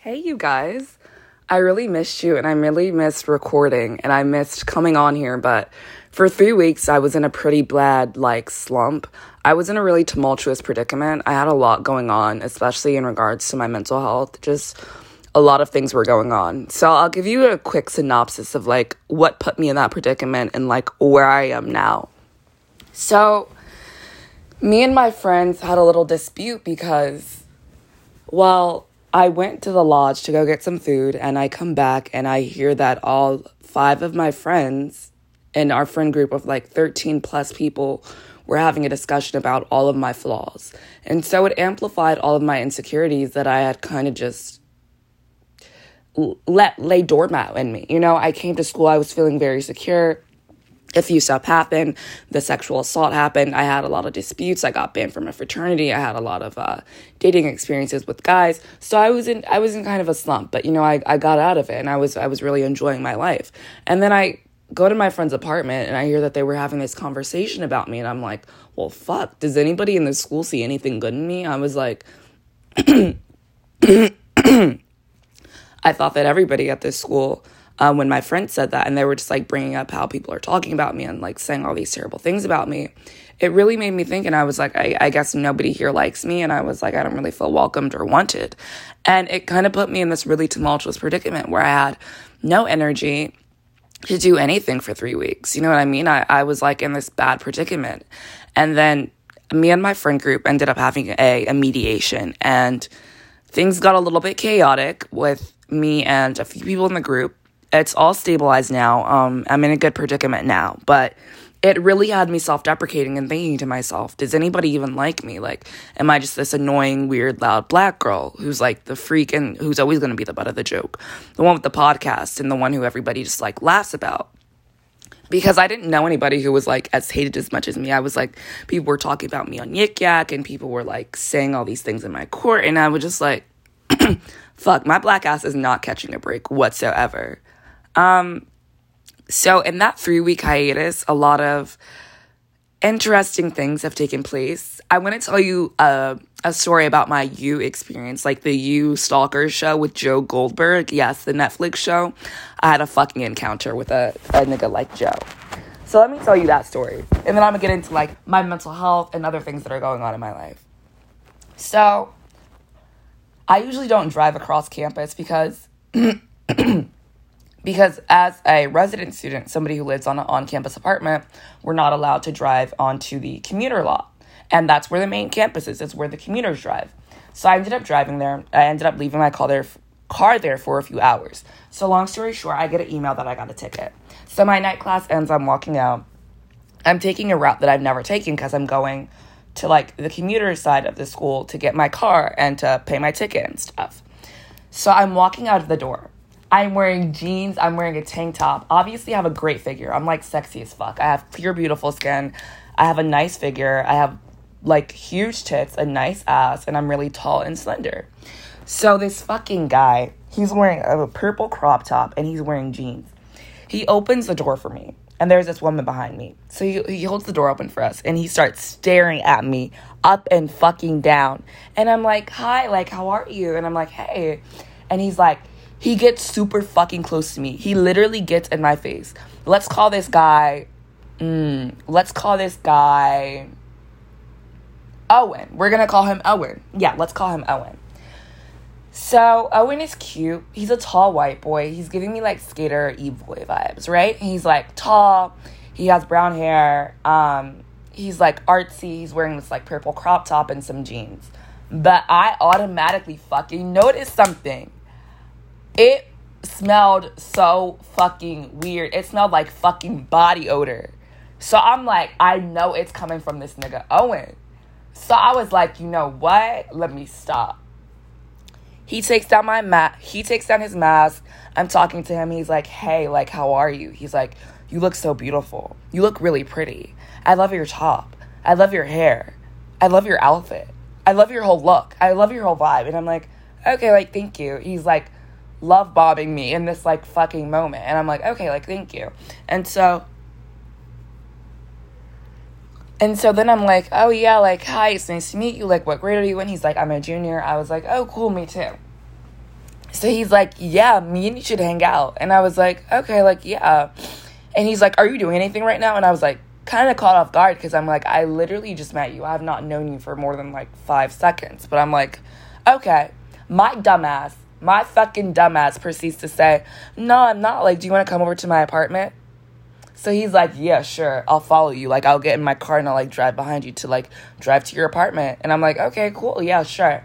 Hey, you guys. I really missed you and I really missed recording and I missed coming on here, but for three weeks I was in a pretty bad, like, slump. I was in a really tumultuous predicament. I had a lot going on, especially in regards to my mental health. Just a lot of things were going on. So I'll give you a quick synopsis of, like, what put me in that predicament and, like, where I am now. So, me and my friends had a little dispute because, well, I went to the lodge to go get some food, and I come back and I hear that all five of my friends in our friend group of like 13 plus people were having a discussion about all of my flaws. And so it amplified all of my insecurities that I had kind of just let lay doormat in me. You know, I came to school, I was feeling very secure few stuff happened the sexual assault happened i had a lot of disputes i got banned from a fraternity i had a lot of uh, dating experiences with guys. So i was in i was in kind of a slump but you know I, I got out of it and i was i was really enjoying my life. And then i go to my friend's apartment and i hear that they were having this conversation about me and i'm like well fuck. Does anybody in the school see anything good in me? I was like i thought that everybody at this school um, when my friend said that and they were just like bringing up how people are talking about me and like saying all these terrible things about me it really made me think and i was like I, I guess nobody here likes me and i was like i don't really feel welcomed or wanted. And it kind of put me in this really tumultuous predicament where i had no energy to do anything for three weeks. You know what i mean? I, I was like in this bad predicament. And then me and my friend group ended up having a, a mediation and things got a little bit chaotic with me and a few people in the group it's all stabilized now. Um, I'm in a good predicament now, but it really had me self deprecating and thinking to myself, does anybody even like me? Like, am I just this annoying, weird, loud black girl who's like the freak and who's always going to be the butt of the joke? The one with the podcast and the one who everybody just like laughs about. Because I didn't know anybody who was like as hated as much as me. I was like, people were talking about me on Yik Yak and people were like saying all these things in my court. And I was just like, fuck, my black ass is not catching a break whatsoever. Um, so in that three week hiatus, a lot of interesting things have taken place. I want to tell you a, a story about my You experience, like the You Stalker show with Joe Goldberg. Yes, the Netflix show. I had a fucking encounter with a, a nigga like Joe. So let me tell you that story. And then I'm gonna get into like my mental health and other things that are going on in my life. So I usually don't drive across campus because because as a resident student, somebody who lives on an on-campus apartment, we're not allowed to drive onto the commuter lot. And that's where the main campus is. It's where the commuters drive. So I ended up driving there. I ended up leaving my there, car there for a few hours. So long story short, I get an email that I got a ticket. So my night class ends. I'm walking out. I'm taking a route that I've never taken because I'm going to like the commuter side of the school to get my car and to pay my ticket and stuff. So I'm walking out of the door. I'm wearing jeans. I'm wearing a tank top. Obviously, I have a great figure. I'm like sexy as fuck. I have clear, beautiful skin. I have a nice figure. I have like huge tits, a nice ass, and I'm really tall and slender. So, this fucking guy, he's wearing a purple crop top and he's wearing jeans. He opens the door for me, and there's this woman behind me. So, he, he holds the door open for us and he starts staring at me up and fucking down. And I'm like, hi, like, how are you? And I'm like, hey. And he's like, he gets super fucking close to me. He literally gets in my face. Let's call this guy. Mm, let's call this guy. Owen. We're gonna call him Owen. Yeah, let's call him Owen. So Owen is cute. He's a tall white boy. He's giving me like skater e boy vibes, right? He's like tall. He has brown hair. Um, he's like artsy. He's wearing this like purple crop top and some jeans. But I automatically fucking noticed something it smelled so fucking weird. It smelled like fucking body odor. So I'm like, I know it's coming from this nigga Owen. So I was like, you know what? Let me stop. He takes down my mat. He takes down his mask. I'm talking to him. He's like, hey, like, how are you? He's like, you look so beautiful. You look really pretty. I love your top. I love your hair. I love your outfit. I love your whole look. I love your whole vibe. And I'm like, okay, like, thank you. He's like, love bombing me in this like fucking moment. And I'm like, okay, like thank you. And so and so then I'm like, oh yeah, like, hi, it's nice to meet you. Like, what grade are you in? He's like, I'm a junior. I was like, oh, cool, me too. So he's like, yeah, me and you should hang out. And I was like, okay, like, yeah. And he's like, are you doing anything right now? And I was like, kind of caught off guard because I'm like, I literally just met you. I have not known you for more than like five seconds. But I'm like, okay. My dumbass, my fucking dumbass proceeds to say, no, I'm not. Like, do you want to come over to my apartment? So he's like, yeah, sure, I'll follow you. Like, I'll get in my car and I'll like drive behind you to like drive to your apartment. And I'm like, okay, cool, yeah, sure.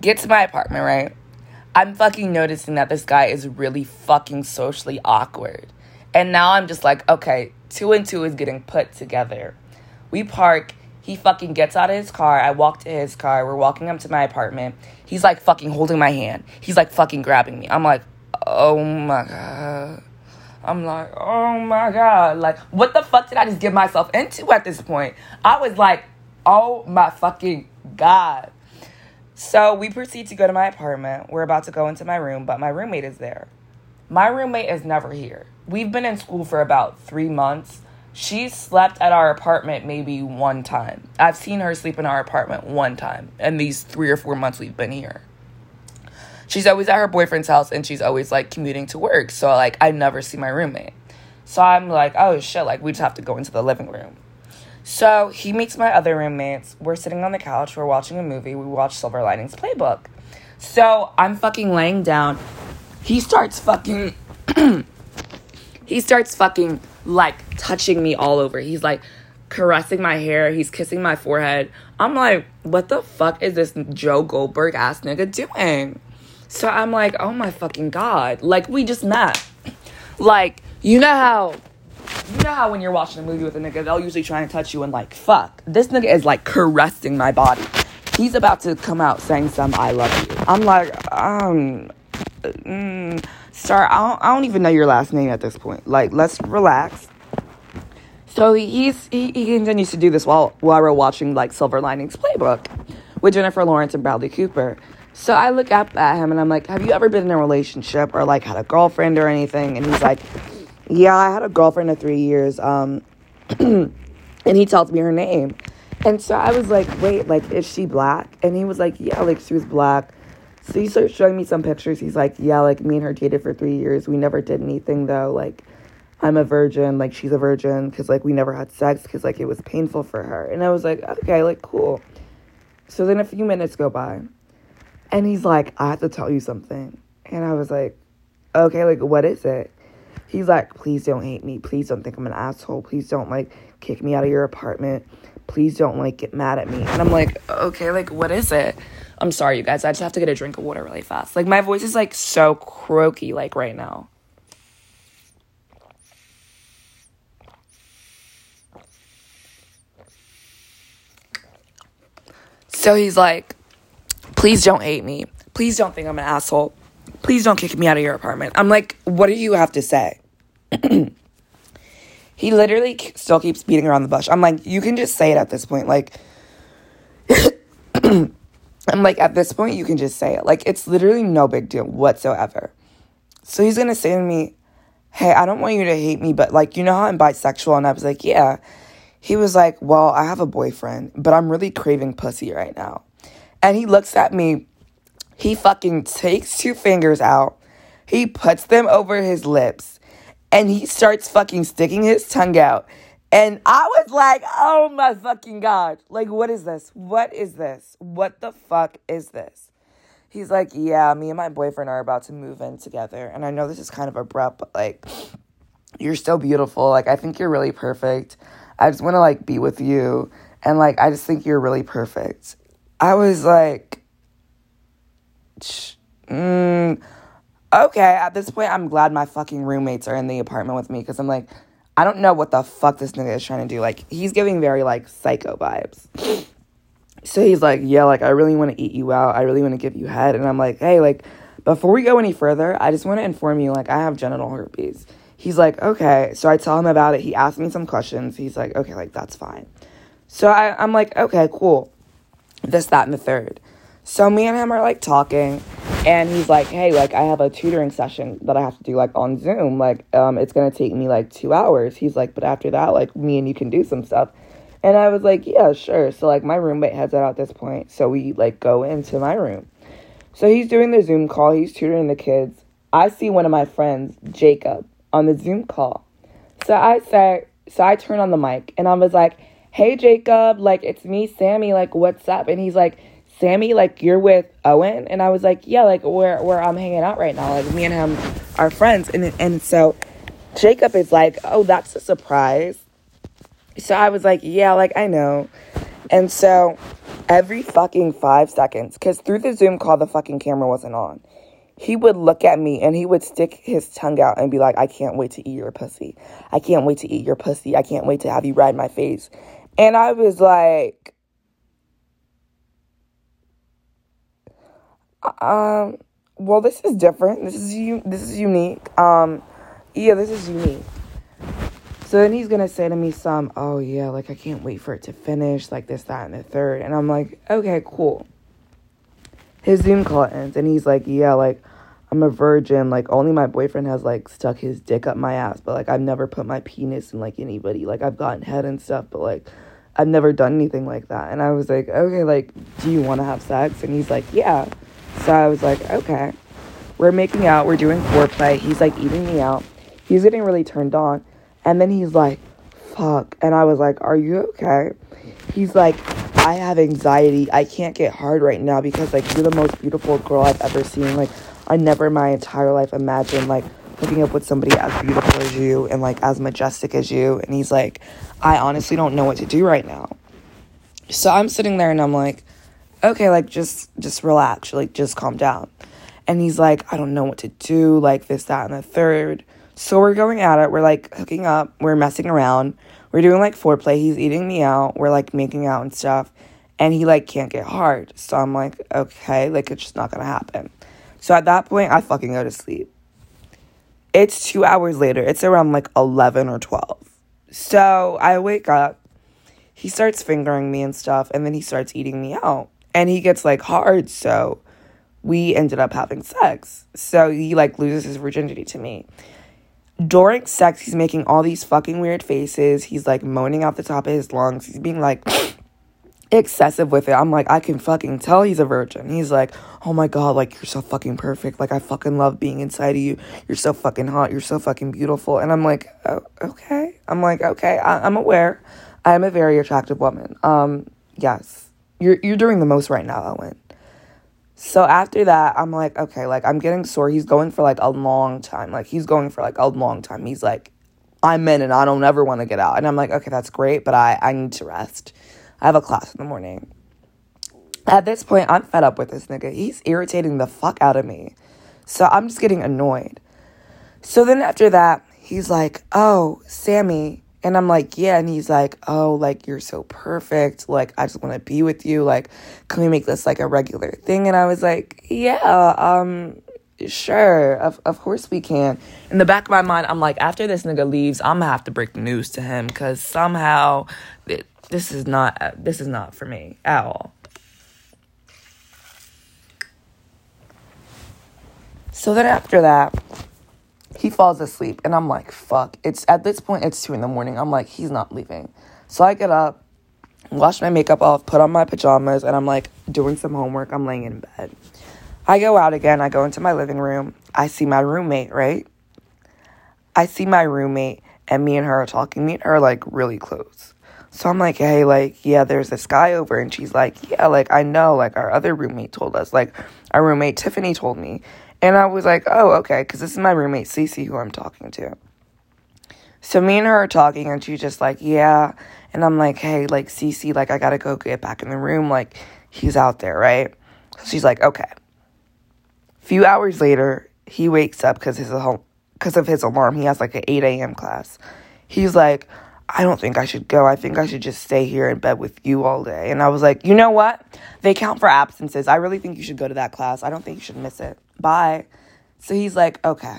Get to my apartment, right? I'm fucking noticing that this guy is really fucking socially awkward. And now I'm just like, okay, two and two is getting put together. We park. He fucking gets out of his car. I walk to his car. We're walking up to my apartment. He's like fucking holding my hand. He's like fucking grabbing me. I'm like, oh my God. I'm like, oh my God. Like, what the fuck did I just get myself into at this point? I was like, oh my fucking God. So we proceed to go to my apartment. We're about to go into my room, but my roommate is there. My roommate is never here. We've been in school for about three months. She slept at our apartment maybe one time. I've seen her sleep in our apartment one time in these three or four months we've been here. She's always at her boyfriend's house and she's always like commuting to work. So, like, I never see my roommate. So I'm like, oh shit, like, we just have to go into the living room. So he meets my other roommates. We're sitting on the couch. We're watching a movie. We watch Silver Linings Playbook. So I'm fucking laying down. He starts fucking. he starts fucking like touching me all over. He's like caressing my hair. He's kissing my forehead. I'm like, what the fuck is this Joe Goldberg ass nigga doing? So I'm like, oh my fucking god. Like, we just met. Like, you know how you know how when you're watching a movie with a nigga, they'll usually try and touch you and like fuck. This nigga is like caressing my body. He's about to come out saying some "I love you." I'm like, um, mm, sir, I don't, I don't even know your last name at this point. Like, let's relax. So he's he, he continues to do this while while we're watching like Silver Linings Playbook with Jennifer Lawrence and Bradley Cooper. So I look up at him and I'm like, "Have you ever been in a relationship or like had a girlfriend or anything?" And he's like, yeah, I had a girlfriend of three years. Um, and he tells me her name. And so I was like, wait, like, is she black? And he was like, yeah, like, she was black. So he starts showing me some pictures. He's like, yeah, like, me and her dated for three years. We never did anything, though. Like, I'm a virgin. Like, she's a virgin because, like, we never had sex because, like, it was painful for her. And I was like, okay, like, cool. So then a few minutes go by. And he's like, I have to tell you something. And I was like, okay, like, what is it? He's like, please don't hate me. Please don't think I'm an asshole. Please don't like kick me out of your apartment. Please don't like get mad at me. And I'm like, okay, like what is it? I'm sorry, you guys. I just have to get a drink of water really fast. Like my voice is like so croaky like right now. So he's like, please don't hate me. Please don't think I'm an asshole. Please don't kick me out of your apartment. I'm like, what do you have to say? he literally still keeps beating around the bush. I'm like, you can just say it at this point. Like, I'm like, at this point, you can just say it. Like, it's literally no big deal whatsoever. So he's gonna say to me, Hey, I don't want you to hate me, but like, you know how I'm bisexual? And I was like, Yeah. He was like, Well, I have a boyfriend, but I'm really craving pussy right now. And he looks at me, he fucking takes two fingers out, he puts them over his lips, and he starts fucking sticking his tongue out. And I was like, oh my fucking God. Like, what is this? What is this? What the fuck is this? He's like, yeah, me and my boyfriend are about to move in together. And I know this is kind of abrupt, but like, you're so beautiful. Like, I think you're really perfect. I just want to like be with you. And like, I just think you're really perfect. I was like, mm, okay, at this point, I'm glad my fucking roommates are in the apartment with me because I'm like, I don't know what the fuck this nigga is trying to do. Like, he's giving very, like, psycho vibes. So he's like, yeah, like, I really want to eat you out. I really want to give you head. And I'm like, hey, like, before we go any further, I just want to inform you, like, I have genital herpes. He's like, okay. So I tell him about it. He asks me some questions. He's like, okay, like, that's fine. So I, I'm like, okay, cool. This, that, and the third. So me and him are like talking, and he's like, "Hey, like I have a tutoring session that I have to do like on Zoom. Like, um, it's gonna take me like two hours." He's like, "But after that, like me and you can do some stuff." And I was like, "Yeah, sure." So like my roommate heads out at this point, so we like go into my room. So he's doing the Zoom call, he's tutoring the kids. I see one of my friends, Jacob, on the Zoom call. So I say, so I turn on the mic and I was like, hey, Jacob, like, it's me, Sammy, like, what's up? And he's like, Sammy, like, you're with Owen? And I was like, yeah, like, where, where I'm hanging out right now. Like, me and him are friends. And, and so Jacob is like, oh, that's a surprise. So I was like, yeah, like, I know. And so every fucking five seconds, because through the Zoom call, the fucking camera wasn't on he would look at me and he would stick his tongue out and be like, I can't wait to eat your pussy. I can't wait to eat your pussy. I can't wait to have you ride my face. And I was like, um, well, this is different. This is you. This is unique. Um, yeah, this is unique. So then he's gonna say to me some, oh yeah, like I can't wait for it to finish, like this, that, and the third. And I'm like, okay, cool. His Zoom call ends, and he's like, yeah, like I'm a virgin. Like only my boyfriend has like stuck his dick up my ass, but like I've never put my penis in like anybody. Like I've gotten head and stuff, but like I've never done anything like that. And I was like, okay, like do you want to have sex? And he's like, yeah. So I was like, okay. We're making out. We're doing foreplay. He's like eating me out. He's getting really turned on, and then he's like, fuck. And I was like, are you okay? He's like, I have anxiety. I can't get hard right now because like you're the most beautiful girl I've ever seen. Like I never in my entire life imagined like hooking up with somebody as beautiful as you and like as majestic as you. And he's like, I honestly don't know what to do right now. So I'm sitting there and I'm like, okay, like just just relax, like just calm down. And he's like, I don't know what to do, like this, that, and the third. So we're going at it. We're like hooking up. We're messing around. We're doing like foreplay. He's eating me out. We're like making out and stuff. And he like can't get hard. So I'm like, okay, like it's just not gonna happen. So at that point, I fucking go to sleep. It's two hours later. It's around like 11 or 12. So I wake up. He starts fingering me and stuff, and then he starts eating me out. And he gets like hard. So we ended up having sex. So he like loses his virginity to me. During sex, he's making all these fucking weird faces. He's like moaning out the top of his lungs. He's being like, excessive with it. I'm like, I can fucking tell he's a virgin. He's like, oh my god, like you're so fucking perfect. Like I fucking love being inside of you. You're so fucking hot. You're so fucking beautiful. And I'm like, oh, okay. I'm like, okay. I- I'm aware. I am a very attractive woman. Um, yes, you're you're doing the most right now, Owen. So after that, I'm like, okay, like I'm getting sore. He's going for like a long time. Like he's going for like a long time. He's like, I'm in and I don't ever want to get out. And I'm like, okay, that's great, but I I need to rest. I have a class in the morning. At this point, I'm fed up with this nigga. He's irritating the fuck out of me. So I'm just getting annoyed. So then after that, he's like, Oh, Sammy. And I'm like, Yeah. And he's like, Oh, like, you're so perfect. Like, I just want to be with you. Like, can we make this like a regular thing? And I was like, Yeah, um, sure. Of, of course we can. In the back of my mind, I'm like, After this nigga leaves, I'm gonna have to break the news to him because somehow this is not this is not for me at all. So then after that, he falls asleep and I'm like, fuck. It's at this point it's two in the morning. I'm like, he's not leaving. So I get up, wash my makeup off, put on my pajamas, and I'm like doing some homework. I'm laying in bed. I go out again, I go into my living room, I see my roommate, right? I see my roommate and me and her are talking. Me and her are like really close. So I'm like, hey, like, yeah, there's this guy over. And she's like, yeah, like, I know, like, our other roommate told us. Like, our roommate Tiffany told me. And I was like, oh, okay, because this is my roommate Cece who I'm talking to. So me and her are talking, and she's just like, yeah. And I'm like, hey, like, Cece, like, I gotta go get back in the room. Like, he's out there, right? So she's like, okay. A few hours later, he wakes up because his because of his alarm. He has like an 8 a.m. class. He's like, I don't think I should go. I think I should just stay here in bed with you all day. And I was like, you know what? They count for absences. I really think you should go to that class. I don't think you should miss it. Bye. So he's like, okay.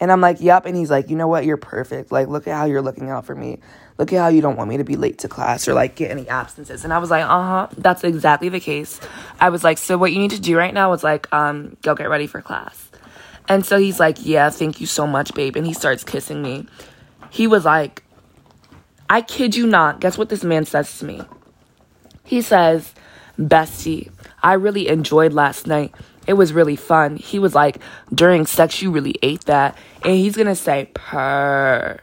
And I'm like, yep. And he's like, you know what? You're perfect. Like, look at how you're looking out for me. Look at how you don't want me to be late to class or like get any absences. And I was like, uh huh. That's exactly the case. I was like, so what you need to do right now is like, um, go get ready for class. And so he's like, yeah, thank you so much, babe. And he starts kissing me. He was like, I kid you not. Guess what this man says to me? He says, Bestie, I really enjoyed last night. It was really fun. He was like, during sex, you really ate that. And he's gonna say, purr.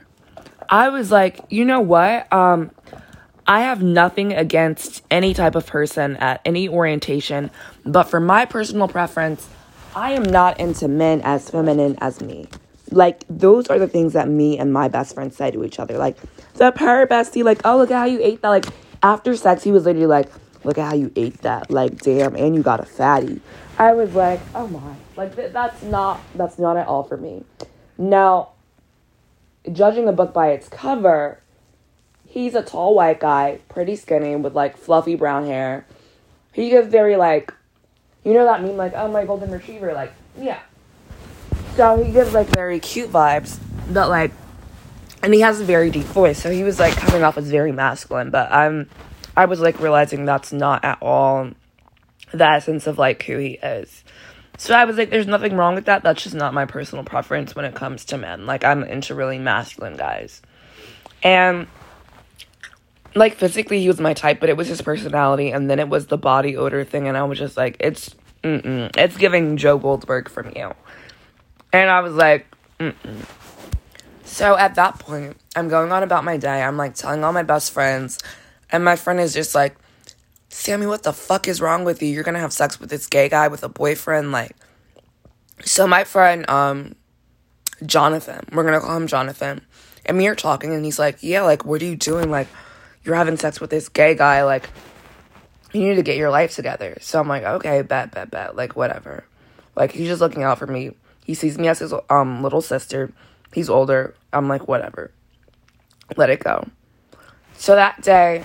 I was like, you know what? Um, I have nothing against any type of person at any orientation, but for my personal preference, I am not into men as feminine as me. Like, those are the things that me and my best friend say to each other. Like, the purr bestie, like, oh, look at how you ate that. Like, after sex, he was literally like, look at how you ate that. Like, damn, and you got a fatty. I was like, oh my. Like, th- that's not, that's not at all for me. Now, judging a book by its cover, he's a tall white guy, pretty skinny, with like fluffy brown hair. He gives very like, you know that meme like, oh my golden retriever, like yeah. So he gives like very cute vibes, but like, and he has a very deep voice. So he was like coming off as very masculine, but I'm, I was like realizing that's not at all the essence of like who he is. So I was like, there's nothing wrong with that. That's just not my personal preference when it comes to men. Like, I'm into really masculine guys. And, like, physically, he was my type, but it was his personality. And then it was the body odor thing. And I was just like, it's, mm-mm. It's giving Joe Goldberg from you. And I was like, mm-mm. So at that point, I'm going on about my day. I'm like telling all my best friends. And my friend is just like, Sammy, what the fuck is wrong with you? You're gonna have sex with this gay guy with a boyfriend, like. So my friend, um, Jonathan, we're gonna call him Jonathan, and me are talking, and he's like, "Yeah, like, what are you doing? Like, you're having sex with this gay guy. Like, you need to get your life together." So I'm like, "Okay, bet, bet, bet. Like, whatever." Like, he's just looking out for me. He sees me as his um little sister. He's older. I'm like, whatever. Let it go. So that day,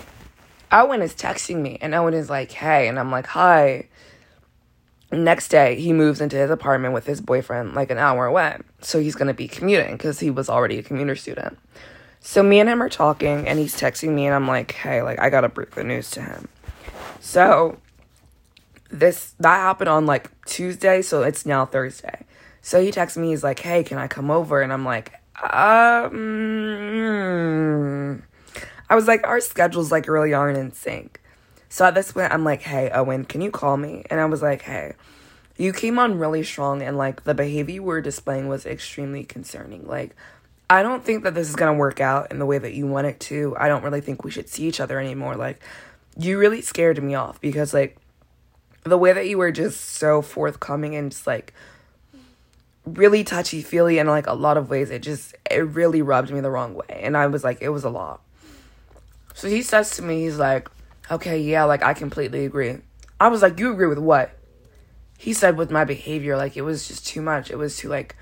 Owen is texting me, and Owen is like, hey. And I'm like, hi. Next day, he moves into his apartment with his boyfriend like an hour away. So he's going to be commuting because he was already a commuter student. So me and him are talking, and he's texting me, and I'm like, hey, like, I got to break the news to him. So this, that happened on like Tuesday, so it's now Thursday. So he texts me, he's like, hey, can I come over? And I'm like, um, I was like, our schedules like really aren't in sync. So at this point, I'm like, hey, Owen, can you call me? And I was like, hey, you came on really strong, and like the behavior you were displaying was extremely concerning. Like, I don't think that this is gonna work out in the way that you want it to. I don't really think we should see each other anymore. Like, you really scared me off because, like, the way that you were just so forthcoming and just like really touchy feely in like a lot of ways, it just, it really rubbed me the wrong way. And I was like, it was a lot. So he says to me, he's like, okay, yeah, like I completely agree. I was like, you agree with what? He said with my behavior, like it was just too much. It was too like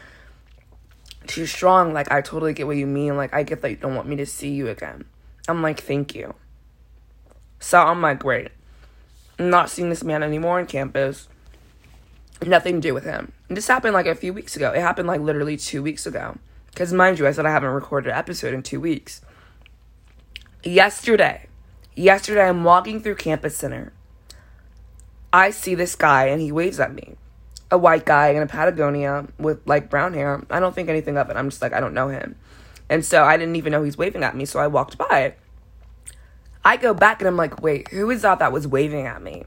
too strong. Like I totally get what you mean. Like I get that you don't want me to see you again. I'm like, thank you. So I'm like, great. I'm not seeing this man anymore on campus. Nothing to do with him. And this happened like a few weeks ago. It happened like literally two weeks ago. Because mind you, I said I haven't recorded an episode in two weeks yesterday, yesterday I'm walking through Campus Center. I see this guy and he waves at me. A white guy in a Patagonia with like brown hair. I don't think anything of it. I'm just like, I don't know him. And so I didn't even know he's waving at me. So I walked by. I go back and I'm like, wait, who is that that was waving at me?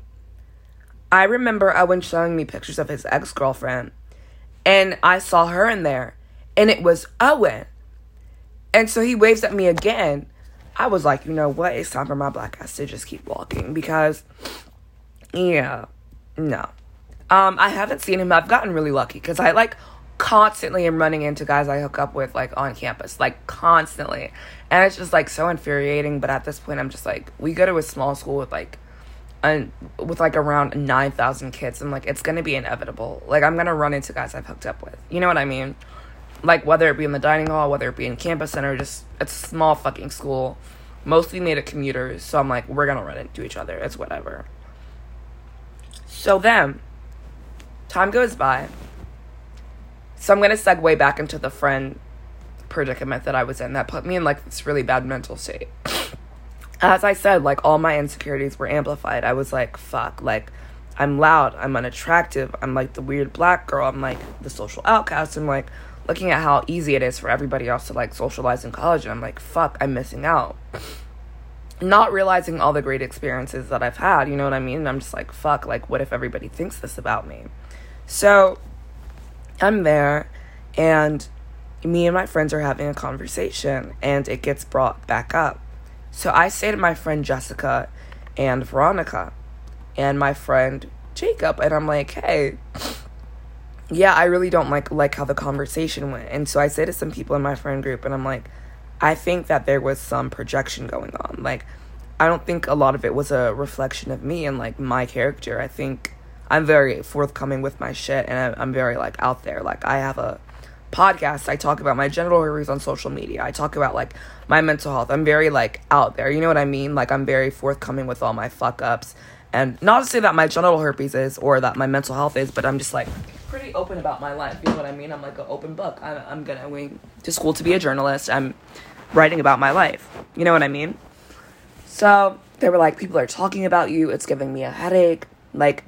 I remember Owen showing me pictures of his ex girlfriend. And I saw her in there. And it was Owen. And so he waves at me again. I was like, you know what? It's time for my black ass to just keep walking because, yeah, no. Um, I haven't seen him. I've gotten really lucky because I like constantly am running into guys I hook up with like on campus, like constantly, and it's just like so infuriating. But at this point, I'm just like, we go to a small school with like, and with like around nine thousand kids, I'm like it's gonna be inevitable. Like I'm gonna run into guys I've hooked up with. You know what I mean? Like whether it be in the dining hall, whether it be in campus center, just it's a small fucking school, mostly made of commuters. So I'm like, we're gonna run into each other. It's whatever. So then, time goes by. So I'm gonna segue back into the friend predicament that I was in that put me in like this really bad mental state. As I said, like all my insecurities were amplified. I was like, fuck, like I'm loud, I'm unattractive, I'm like the weird black girl, I'm like the social outcast, I'm like looking at how easy it is for everybody else to like socialize in college and I'm like, fuck, I'm missing out. Not realizing all the great experiences that I've had, you know what I mean? And I'm just like, fuck, like what if everybody thinks this about me? So I'm there, and me and my friends are having a conversation, and it gets brought back up. So I say to my friend Jessica and Veronica, and my friend Jacob, and I'm like, hey, yeah, I really don't like like how the conversation went. And so I say to some people in my friend group, and I'm like, I think that there was some projection going on. Like, I don't think a lot of it was a reflection of me and like my character. I think I'm very forthcoming with my shit, and I'm very like out there. Like, I have a podcast. I talk about my genital herpes on social media. I talk about like my mental health. I'm very like out there. You know what I mean? Like, I'm very forthcoming with all my fuck ups. And not to say that my genital herpes is or that my mental health is, but I'm just like pretty open about my life. You know what I mean? I'm like an open book. I'm, I'm going to wing to school to be a journalist. I'm writing about my life. You know what I mean? So they were like, people are talking about you. It's giving me a headache. Like,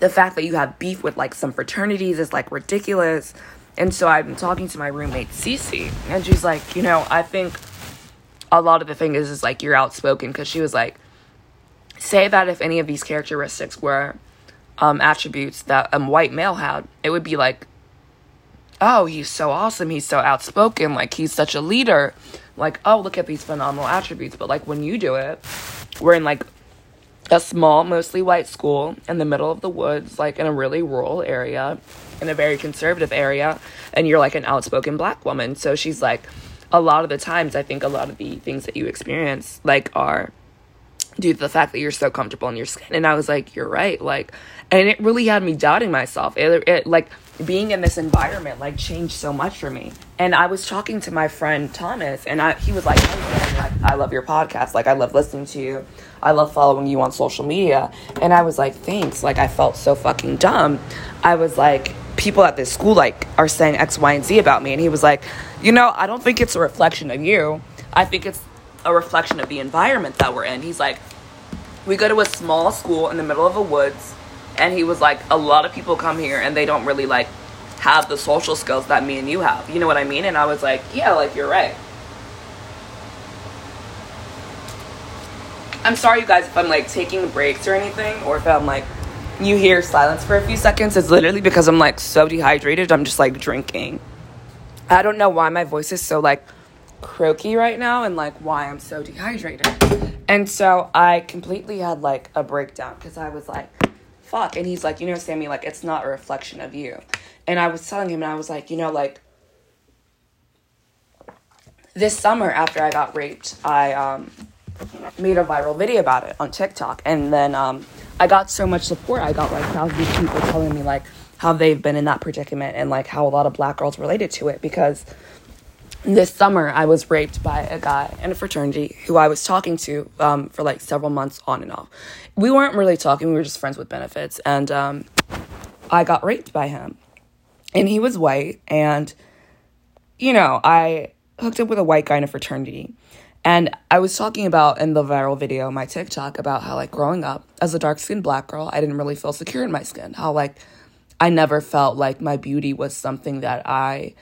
the fact that you have beef with like some fraternities is like ridiculous. And so I've been talking to my roommate Cece, and she's like, you know, I think a lot of the thing is is like you're outspoken because she was like, say that if any of these characteristics were um, attributes that a white male had, it would be like, oh, he's so awesome, he's so outspoken, like he's such a leader. Like, oh, look at these phenomenal attributes. But like when you do it, we're in like a small, mostly white school in the middle of the woods, like in a really rural area, in a very conservative area, and you're like an outspoken black woman. So she's like, a lot of the times, I think a lot of the things that you experience, like, are due to the fact that you're so comfortable in your skin. And I was like, you're right. Like, and it really had me doubting myself. It, it like being in this environment like changed so much for me. And I was talking to my friend Thomas, and I, he was like, hey, like, I love your podcast. Like, I love listening to you. I love following you on social media. And I was like, thanks. Like, I felt so fucking dumb. I was like, people at this school like are saying X, Y, and Z about me. And he was like, you know, I don't think it's a reflection of you. I think it's a reflection of the environment that we're in. He's like, we go to a small school in the middle of the woods, and he was like, a lot of people come here and they don't really like have the social skills that me and you have. You know what I mean? And I was like, yeah, like you're right. I'm sorry, you guys, if I'm like taking breaks or anything, or if I'm like, you hear silence for a few seconds. It's literally because I'm like so dehydrated. I'm just like drinking. I don't know why my voice is so like croaky right now and like why I'm so dehydrated. And so I completely had like a breakdown because I was like, fuck. And he's like, you know, Sammy, like it's not a reflection of you. And I was telling him, and I was like, you know, like this summer after I got raped, I um, made a viral video about it on TikTok. And then um, I got so much support. I got like thousands of people telling me like how they've been in that predicament and like how a lot of black girls related to it because this summer I was raped by a guy in a fraternity who I was talking to um, for like several months on and off. We weren't really talking, we were just friends with benefits. And um, I got raped by him. And he was white. And, you know, I hooked up with a white guy in a fraternity. And I was talking about in the viral video, my TikTok, about how, like, growing up as a dark skinned black girl, I didn't really feel secure in my skin. How, like, I never felt like my beauty was something that I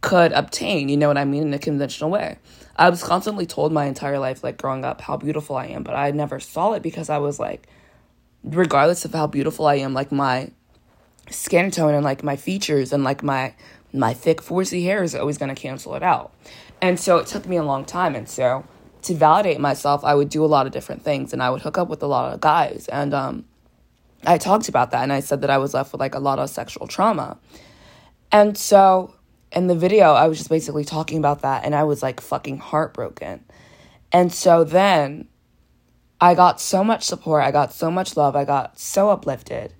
could obtain, you know what I mean, in a conventional way. I was constantly told my entire life, like growing up, how beautiful I am, but I never saw it because I was like, regardless of how beautiful I am, like my skin tone and like my features and like my my thick 4C hair is always gonna cancel it out. And so it took me a long time. And so to validate myself, I would do a lot of different things and I would hook up with a lot of guys. And um I talked about that and I said that I was left with like a lot of sexual trauma. And so in the video, I was just basically talking about that and I was like fucking heartbroken. And so then I got so much support, I got so much love, I got so uplifted.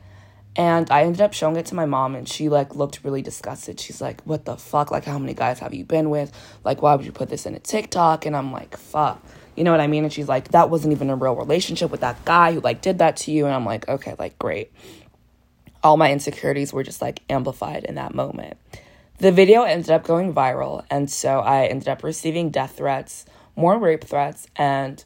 And I ended up showing it to my mom and she like looked really disgusted. She's like, "What the fuck? Like how many guys have you been with? Like why would you put this in a TikTok?" And I'm like, "Fuck." You know what I mean? And she's like, "That wasn't even a real relationship with that guy who like did that to you." And I'm like, "Okay, like great." All my insecurities were just like amplified in that moment. The video ended up going viral, and so I ended up receiving death threats, more rape threats, and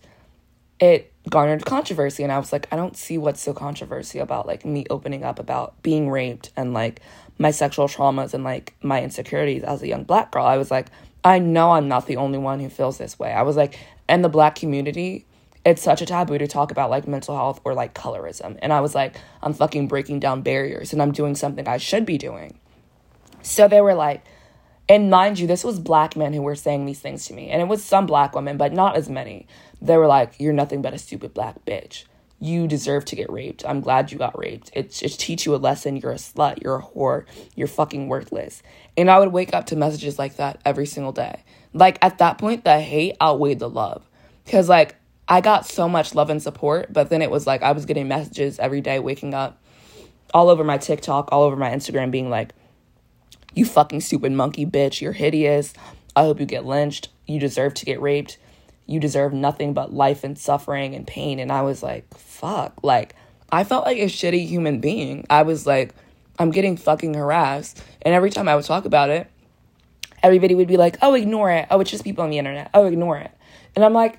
it garnered controversy. And I was like, I don't see what's so controversial about like me opening up about being raped and like my sexual traumas and like my insecurities as a young black girl. I was like, I know I'm not the only one who feels this way. I was like, and the black community it's such a taboo to talk about like mental health or like colorism. And I was like, I'm fucking breaking down barriers and I'm doing something I should be doing. So they were like, and mind you, this was black men who were saying these things to me. And it was some black women, but not as many. They were like, You're nothing but a stupid black bitch. You deserve to get raped. I'm glad you got raped. It should teach you a lesson. You're a slut. You're a whore. You're fucking worthless. And I would wake up to messages like that every single day. Like at that point, the hate outweighed the love. Because, like, I got so much love and support, but then it was like I was getting messages every day waking up all over my TikTok, all over my Instagram being like, you fucking stupid monkey bitch. You're hideous. I hope you get lynched. You deserve to get raped. You deserve nothing but life and suffering and pain. And I was like, fuck. Like, I felt like a shitty human being. I was like, I'm getting fucking harassed. And every time I would talk about it, everybody would be like, oh, ignore it. Oh, it's just people on the internet. Oh, ignore it. And I'm like,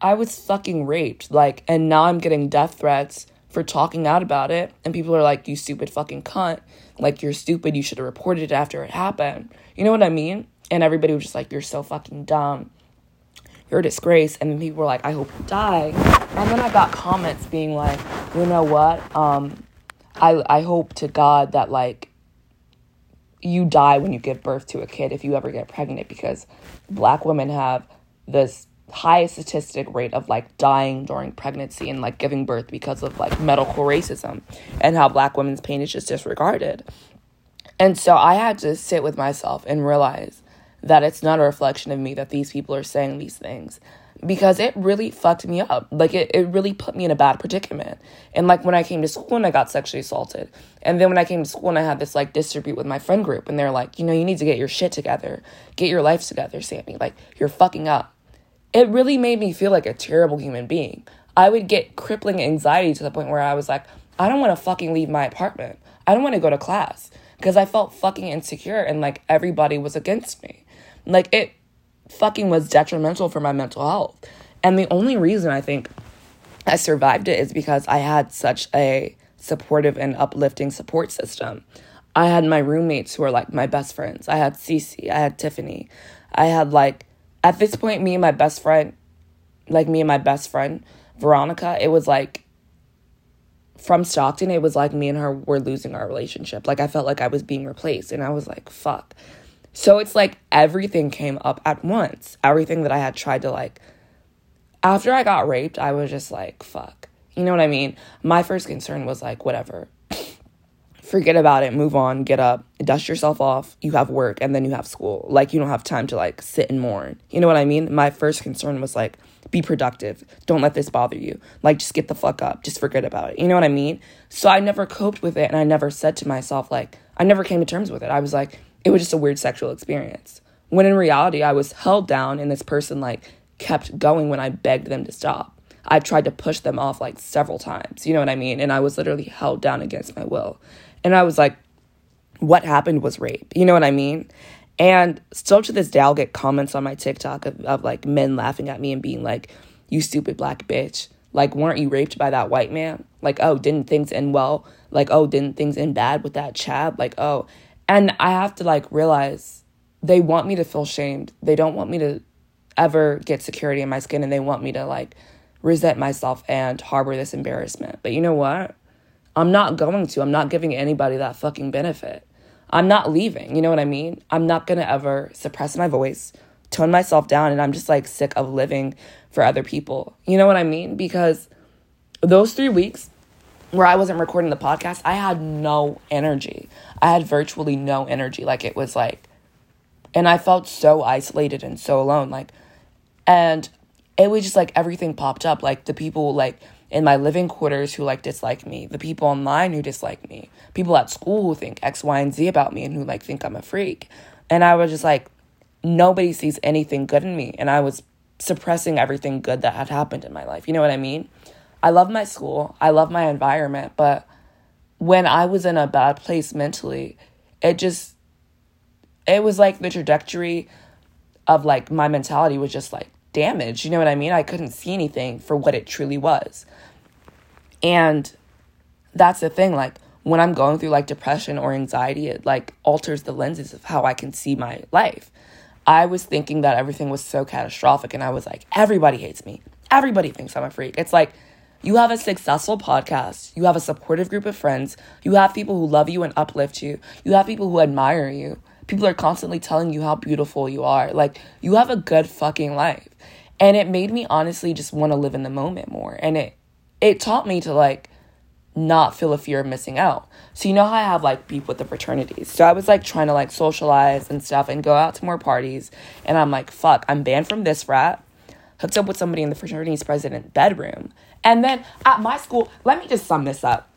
I was fucking raped. Like, and now I'm getting death threats for talking out about it. And people are like, you stupid fucking cunt. Like, you're stupid. You should have reported it after it happened. You know what I mean? And everybody was just like, you're so fucking dumb. You're a disgrace. And then people were like, I hope you die. And then I got comments being like, you know what? Um, I, I hope to God that, like, you die when you give birth to a kid if you ever get pregnant because black women have this highest statistic rate of like dying during pregnancy and like giving birth because of like medical racism and how black women's pain is just disregarded. And so I had to sit with myself and realize that it's not a reflection of me that these people are saying these things because it really fucked me up. Like it, it really put me in a bad predicament. And like when I came to school and I got sexually assaulted. And then when I came to school and I had this like distribute with my friend group and they're like, you know, you need to get your shit together. Get your life together, Sammy. Like you're fucking up it really made me feel like a terrible human being. I would get crippling anxiety to the point where I was like, I don't want to fucking leave my apartment. I don't want to go to class because I felt fucking insecure and like everybody was against me. Like it fucking was detrimental for my mental health. And the only reason I think I survived it is because I had such a supportive and uplifting support system. I had my roommates who were like my best friends. I had Cece, I had Tiffany. I had like at this point, me and my best friend, like me and my best friend, Veronica, it was like from Stockton, it was like me and her were losing our relationship. Like I felt like I was being replaced, and I was like, fuck. So it's like everything came up at once. Everything that I had tried to like. After I got raped, I was just like, fuck. You know what I mean? My first concern was like, whatever forget about it, move on, get up, dust yourself off. You have work and then you have school. Like you don't have time to like sit and mourn. You know what I mean? My first concern was like be productive. Don't let this bother you. Like just get the fuck up. Just forget about it. You know what I mean? So I never coped with it and I never said to myself like I never came to terms with it. I was like it was just a weird sexual experience. When in reality I was held down and this person like kept going when I begged them to stop. I tried to push them off like several times. You know what I mean? And I was literally held down against my will. And I was like, what happened was rape. You know what I mean? And still to this day, I'll get comments on my TikTok of, of like men laughing at me and being like, you stupid black bitch. Like, weren't you raped by that white man? Like, oh, didn't things end well? Like, oh, didn't things end bad with that Chad? Like, oh. And I have to like realize they want me to feel shamed. They don't want me to ever get security in my skin and they want me to like resent myself and harbor this embarrassment. But you know what? I'm not going to. I'm not giving anybody that fucking benefit. I'm not leaving. You know what I mean? I'm not going to ever suppress my voice, tone myself down, and I'm just like sick of living for other people. You know what I mean? Because those three weeks where I wasn't recording the podcast, I had no energy. I had virtually no energy. Like it was like, and I felt so isolated and so alone. Like, and it was just like everything popped up. Like the people, like, in my living quarters who like dislike me, the people online who dislike me, people at school who think X, Y, and Z about me and who like think I'm a freak. And I was just like, nobody sees anything good in me. And I was suppressing everything good that had happened in my life. You know what I mean? I love my school, I love my environment, but when I was in a bad place mentally, it just, it was like the trajectory of like my mentality was just like damaged. You know what I mean? I couldn't see anything for what it truly was. And that's the thing. Like, when I'm going through like depression or anxiety, it like alters the lenses of how I can see my life. I was thinking that everything was so catastrophic, and I was like, everybody hates me. Everybody thinks I'm a freak. It's like you have a successful podcast, you have a supportive group of friends, you have people who love you and uplift you, you have people who admire you. People are constantly telling you how beautiful you are. Like, you have a good fucking life. And it made me honestly just want to live in the moment more. And it it taught me to like not feel a fear of missing out. So you know how I have like beef with the fraternities. So I was like trying to like socialize and stuff and go out to more parties. And I'm like, fuck, I'm banned from this frat. Hooked up with somebody in the fraternity's president bedroom. And then at my school, let me just sum this up.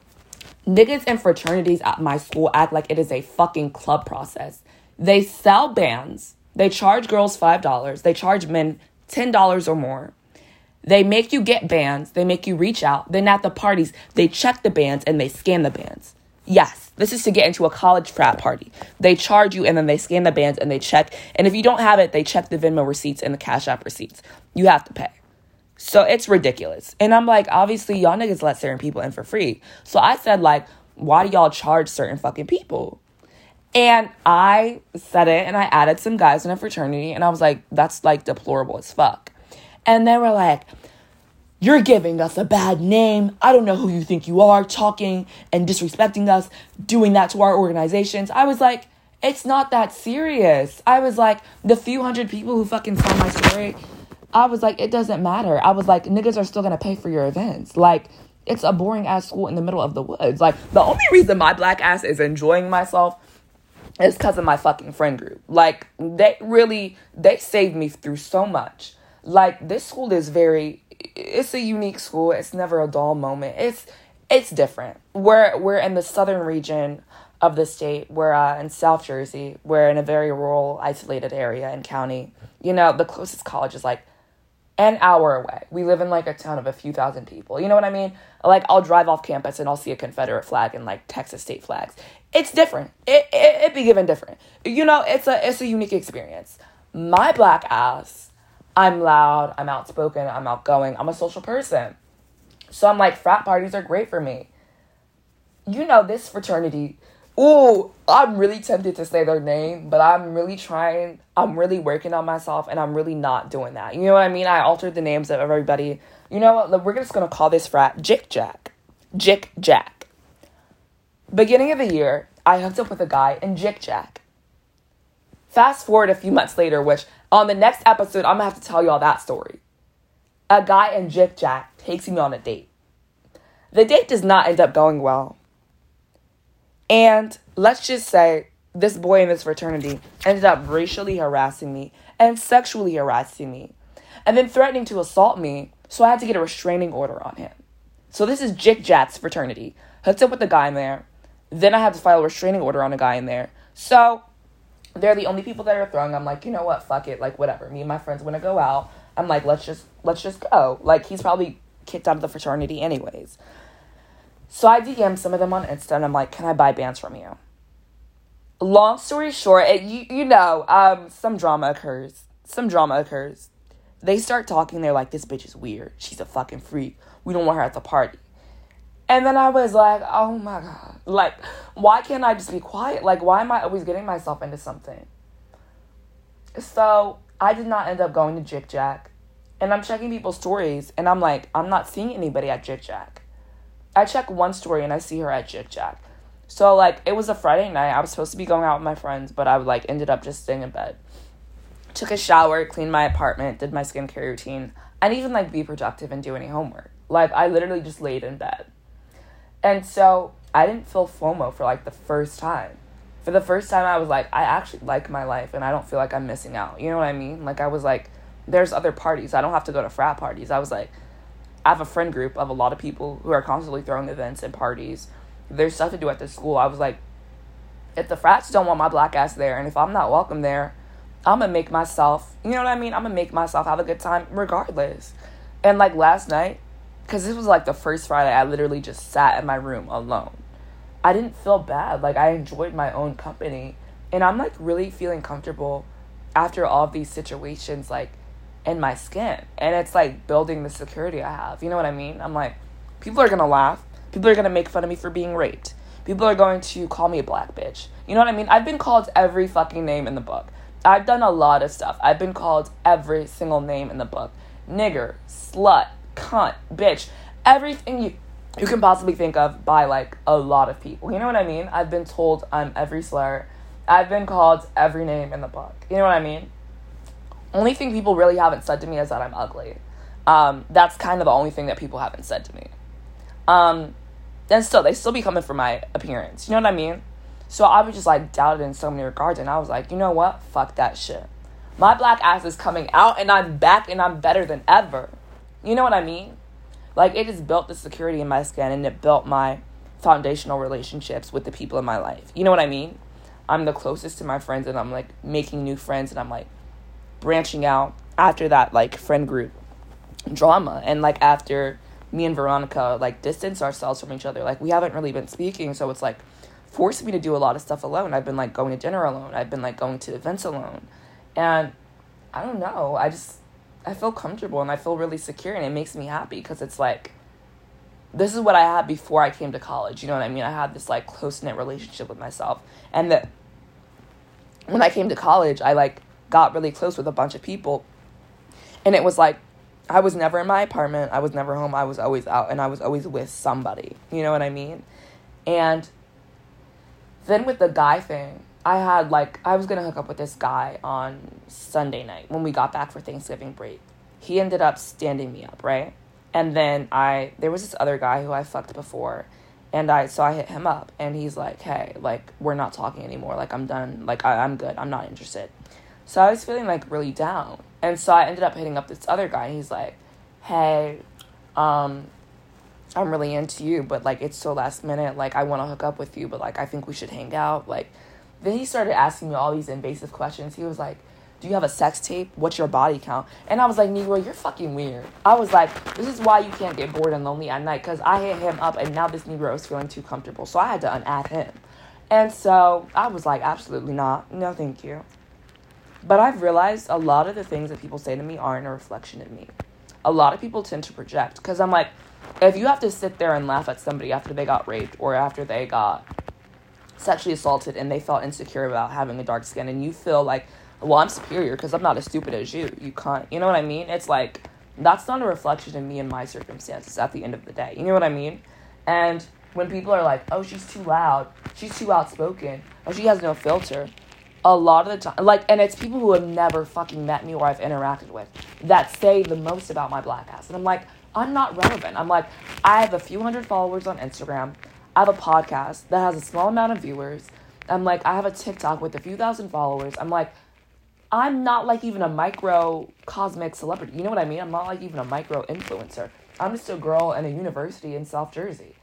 Niggas and fraternities at my school act like it is a fucking club process. They sell bands. They charge girls $5. They charge men $10 or more. They make you get bands, they make you reach out. Then at the parties, they check the bands and they scan the bands. Yes, this is to get into a college frat party. They charge you and then they scan the bands and they check. And if you don't have it, they check the Venmo receipts and the Cash App receipts. You have to pay. So it's ridiculous. And I'm like, obviously, y'all niggas let certain people in for free. So I said, like, why do y'all charge certain fucking people? And I said it and I added some guys in a fraternity and I was like, that's like deplorable as fuck. And they were like, You're giving us a bad name. I don't know who you think you are, talking and disrespecting us, doing that to our organizations. I was like, It's not that serious. I was like, The few hundred people who fucking saw my story, I was like, It doesn't matter. I was like, Niggas are still gonna pay for your events. Like, it's a boring ass school in the middle of the woods. Like, the only reason my black ass is enjoying myself is because of my fucking friend group. Like, they really, they saved me through so much. Like, this school is very, it's a unique school. It's never a dull moment. It's, it's different. We're, we're in the southern region of the state. We're uh, in South Jersey. We're in a very rural, isolated area and county. You know, the closest college is like an hour away. We live in like a town of a few thousand people. You know what I mean? Like I'll drive off campus and I'll see a Confederate flag and like Texas state flags. It's different. It it, it be given different. You know, it's a it's a unique experience. My black ass, I'm loud, I'm outspoken, I'm outgoing, I'm a social person. So I'm like, frat parties are great for me. You know, this fraternity Ooh, I'm really tempted to say their name, but I'm really trying. I'm really working on myself, and I'm really not doing that. You know what I mean? I altered the names of everybody. You know what? We're just gonna call this frat Jick Jack. Jick Jack. Beginning of the year, I hooked up with a guy in Jick Jack. Fast forward a few months later, which on the next episode, I'm gonna have to tell y'all that story. A guy in Jick Jack takes me on a date. The date does not end up going well. And let's just say this boy in this fraternity ended up racially harassing me and sexually harassing me and then threatening to assault me. So I had to get a restraining order on him. So this is Jick Jack's fraternity. Hooked up with the guy in there. Then I had to file a restraining order on a guy in there. So they're the only people that are throwing. I'm like, you know what? Fuck it. Like whatever. Me and my friends want to go out. I'm like, let's just let's just go. Like he's probably kicked out of the fraternity anyways. So I DM some of them on Insta and I'm like, can I buy bands from you? Long story short, it, you, you know, um, some drama occurs. Some drama occurs. They start talking, they're like, this bitch is weird. She's a fucking freak. We don't want her at the party. And then I was like, oh my God. Like, why can't I just be quiet? Like, why am I always getting myself into something? So I did not end up going to Jick Jack. And I'm checking people's stories, and I'm like, I'm not seeing anybody at Jick Jack. I check one story and I see her at Jick Jack. So like it was a Friday night. I was supposed to be going out with my friends, but I like ended up just staying in bed. Took a shower, cleaned my apartment, did my skincare routine. I didn't even like be productive and do any homework. Like I literally just laid in bed. And so I didn't feel FOMO for like the first time. For the first time I was like, I actually like my life and I don't feel like I'm missing out. You know what I mean? Like I was like, there's other parties. I don't have to go to frat parties. I was like, I have a friend group of a lot of people who are constantly throwing events and parties. There's stuff to do at the school. I was like, if the frats don't want my black ass there, and if I'm not welcome there, I'm gonna make myself, you know what I mean? I'm gonna make myself have a good time regardless. And like last night, because this was like the first Friday, I literally just sat in my room alone. I didn't feel bad. Like I enjoyed my own company. And I'm like really feeling comfortable after all these situations. Like, in my skin. And it's like building the security I have. You know what I mean? I'm like, people are gonna laugh. People are gonna make fun of me for being raped. People are going to call me a black bitch. You know what I mean? I've been called every fucking name in the book. I've done a lot of stuff. I've been called every single name in the book. nigger, slut, cunt, bitch, everything you you can possibly think of by like a lot of people. You know what I mean? I've been told I'm every slur. I've been called every name in the book. You know what I mean? Only thing people really haven't said to me is that I'm ugly. Um, that's kind of the only thing that people haven't said to me. Um, and still, they still be coming for my appearance. You know what I mean? So I was just like doubted in so many regards, and I was like, you know what? Fuck that shit. My black ass is coming out, and I'm back, and I'm better than ever. You know what I mean? Like it has built the security in my skin, and it built my foundational relationships with the people in my life. You know what I mean? I'm the closest to my friends, and I'm like making new friends, and I'm like branching out after that like friend group drama, and like after me and Veronica like distance ourselves from each other. Like we haven't really been speaking, so it's like forced me to do a lot of stuff alone. I've been like going to dinner alone. I've been like going to events alone. And I don't know. I just I feel comfortable and I feel really secure and it makes me happy because it's like this is what I had before I came to college. You know what I mean? I had this like close knit relationship with myself. And that when I came to college, I like got really close with a bunch of people. And it was like I was never in my apartment. I was never home. I was always out and I was always with somebody. You know what I mean? And then with the guy thing, I had like I was gonna hook up with this guy on Sunday night when we got back for Thanksgiving break. He ended up standing me up, right? And then I there was this other guy who I fucked before and I so I hit him up and he's like, Hey, like we're not talking anymore, like I'm done, like I, I'm good, I'm not interested. So I was feeling like really down. And so I ended up hitting up this other guy and he's like, Hey, um, I'm really into you, but like it's so last minute, like I wanna hook up with you, but like I think we should hang out. Like then he started asking me all these invasive questions. He was like, Do you have a sex tape? What's your body count? And I was like, Negro, you're fucking weird. I was like, This is why you can't get bored and lonely at night because I hit him up and now this Negro is feeling too comfortable. So I had to unadd him. And so I was like, Absolutely not. No, thank you. But I've realized a lot of the things that people say to me aren't a reflection of me. A lot of people tend to project because I'm like, if you have to sit there and laugh at somebody after they got raped or after they got sexually assaulted and they felt insecure about having a dark skin and you feel like well i'm superior because i'm not as stupid as you. You can't you know what i mean? It's like that's not a reflection of me and my circumstances at the end of the day. You know what i mean? And when people are like oh she's too loud. She's too outspoken. Oh she has no filter. A lot of the time like and it's people who have never fucking met me or i've interacted with that say the most about my black ass. And i'm like i'm not relevant. I'm like i have a few hundred followers on instagram have a podcast that has a small amount of viewers. I'm like, I have a TikTok with a few thousand followers. I'm like, I'm not like even a micro cosmic celebrity. You know what I mean? I'm not like even a micro influencer. I'm just a girl in a university in South Jersey.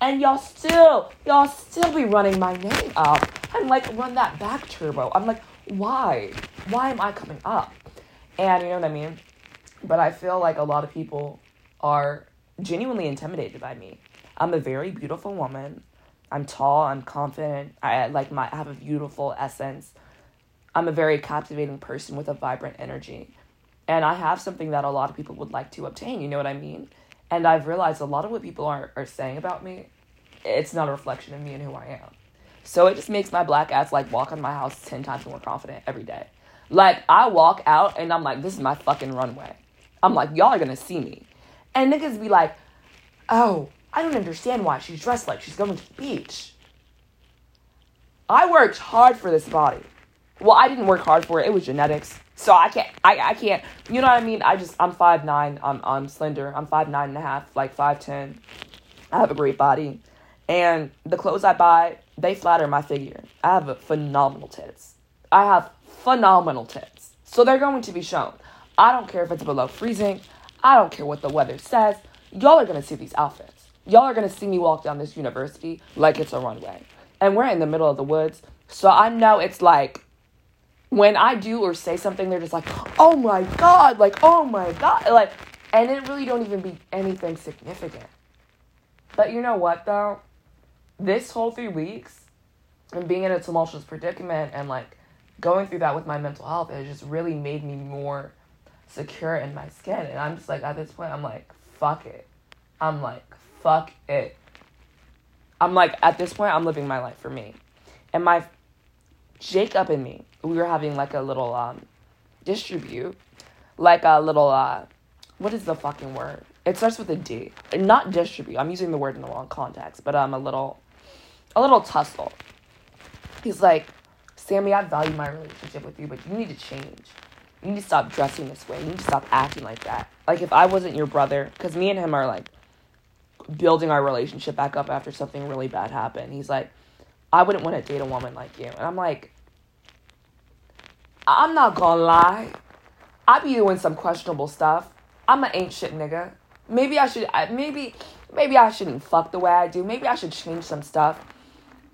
And y'all still, y'all still be running my name up. I'm like, run that back turbo. I'm like, why? Why am I coming up? And you know what I mean? But I feel like a lot of people are genuinely intimidated by me. I'm a very beautiful woman. I'm tall, I'm confident. I like my I have a beautiful essence. I'm a very captivating person with a vibrant energy. And I have something that a lot of people would like to obtain, you know what I mean? And I've realized a lot of what people are, are saying about me, it's not a reflection of me and who I am. So it just makes my black ass like walk on my house 10 times more confident every day. Like I walk out and I'm like, this is my fucking runway. I'm like, y'all are gonna see me. And niggas be like, oh, I don't understand why she's dressed like she's going to the beach. I worked hard for this body. Well, I didn't work hard for it. It was genetics. So I can't, I, I can't, you know what I mean? I just, I'm 5'9", I'm, I'm slender. I'm 5'9 and a half, like 5'10". I have a great body. And the clothes I buy, they flatter my figure. I have phenomenal tits. I have phenomenal tits. So they're going to be shown. I don't care if it's below freezing. I don't care what the weather says. Y'all are going to see these outfits y'all are gonna see me walk down this university like it's a runway. And we're in the middle of the woods. So I know it's like when I do or say something, they're just like, oh my God, like, oh my God. Like, and it really don't even be anything significant. But you know what though? This whole three weeks and being in a tumultuous predicament and like going through that with my mental health has just really made me more secure in my skin. And I'm just like, at this point, I'm like, fuck it. I'm like, fuck it. I'm like, at this point, I'm living my life for me. And my Jacob and me, we were having like a little um distribute, like a little uh what is the fucking word? It starts with a D. Not distribute. I'm using the word in the wrong context, but I'm um, a little, a little tussle. He's like, Sammy, I value my relationship with you, but you need to change. You need to stop dressing this way. You need to stop acting like that. Like if I wasn't your brother, because me and him are like building our relationship back up after something really bad happened. He's like, I wouldn't want to date a woman like you. And I'm like, I'm not gonna lie. I be doing some questionable stuff. I'm an ain't shit nigga. Maybe I should, maybe, maybe I shouldn't fuck the way I do. Maybe I should change some stuff.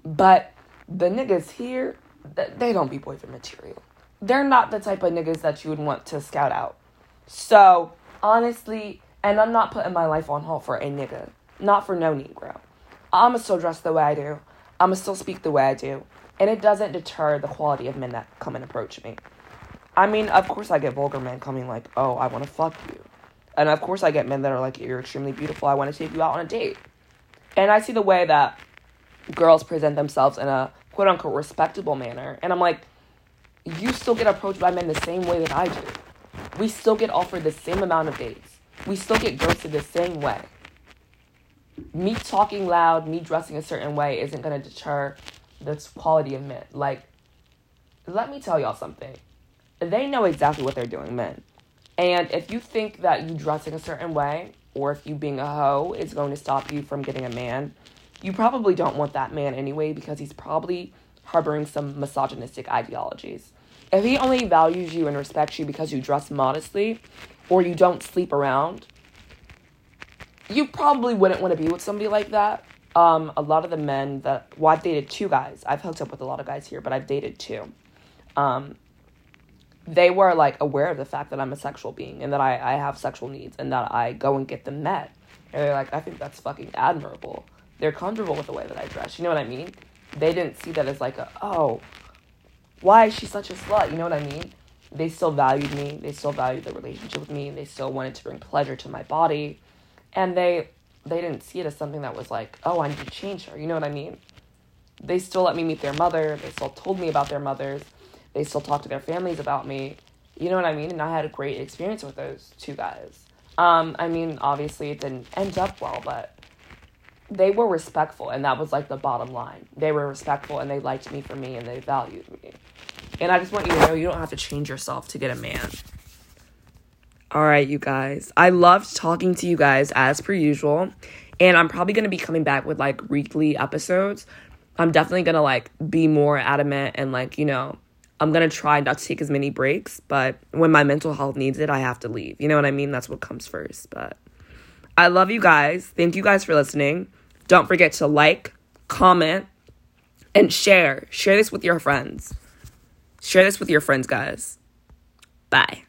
But the niggas here, they don't be boyfriend material. They're not the type of niggas that you would want to scout out. So, honestly, and I'm not putting my life on hold for a nigga. Not for no Negro. I'ma still dress the way I do. I'ma still speak the way I do. And it doesn't deter the quality of men that come and approach me. I mean, of course, I get vulgar men coming like, oh, I want to fuck you. And of course, I get men that are like, you're extremely beautiful. I want to take you out on a date. And I see the way that girls present themselves in a quote unquote respectable manner. And I'm like, you still get approached by men the same way that I do. We still get offered the same amount of dates. We still get ghosted the same way. Me talking loud, me dressing a certain way isn't going to deter the quality of men. Like, let me tell y'all something they know exactly what they're doing, men. And if you think that you dressing a certain way or if you being a hoe is going to stop you from getting a man, you probably don't want that man anyway because he's probably harboring some misogynistic ideologies. If he only values you and respects you because you dress modestly or you don't sleep around, you probably wouldn't want to be with somebody like that. Um, a lot of the men that, well, I've dated two guys. I've hooked up with a lot of guys here, but I've dated two. Um, they were like aware of the fact that I'm a sexual being and that I, I have sexual needs and that I go and get them met. And they're like, I think that's fucking admirable. They're comfortable with the way that I dress. You know what I mean? They didn't see that as like, a, oh, why is she such a slut? You know what I mean? They still valued me. They still valued the relationship with me. They still wanted to bring pleasure to my body. And they they didn't see it as something that was like, oh, I need to change her. You know what I mean? They still let me meet their mother. They still told me about their mothers they still talk to their families about me. You know what I mean? And I had a great experience with those two guys. Um, I mean, obviously it didn't end up well, but they were respectful, and that was like the bottom line. They were respectful, and they liked me for me, and they valued me. And I just want you to know you don't have to change yourself to get a man. All right, you guys. I loved talking to you guys as per usual. And I'm probably going to be coming back with like weekly episodes. I'm definitely going to like be more adamant and like, you know, I'm going to try not to take as many breaks, but when my mental health needs it, I have to leave. You know what I mean? That's what comes first. But I love you guys. Thank you guys for listening. Don't forget to like, comment, and share. Share this with your friends. Share this with your friends, guys. Bye.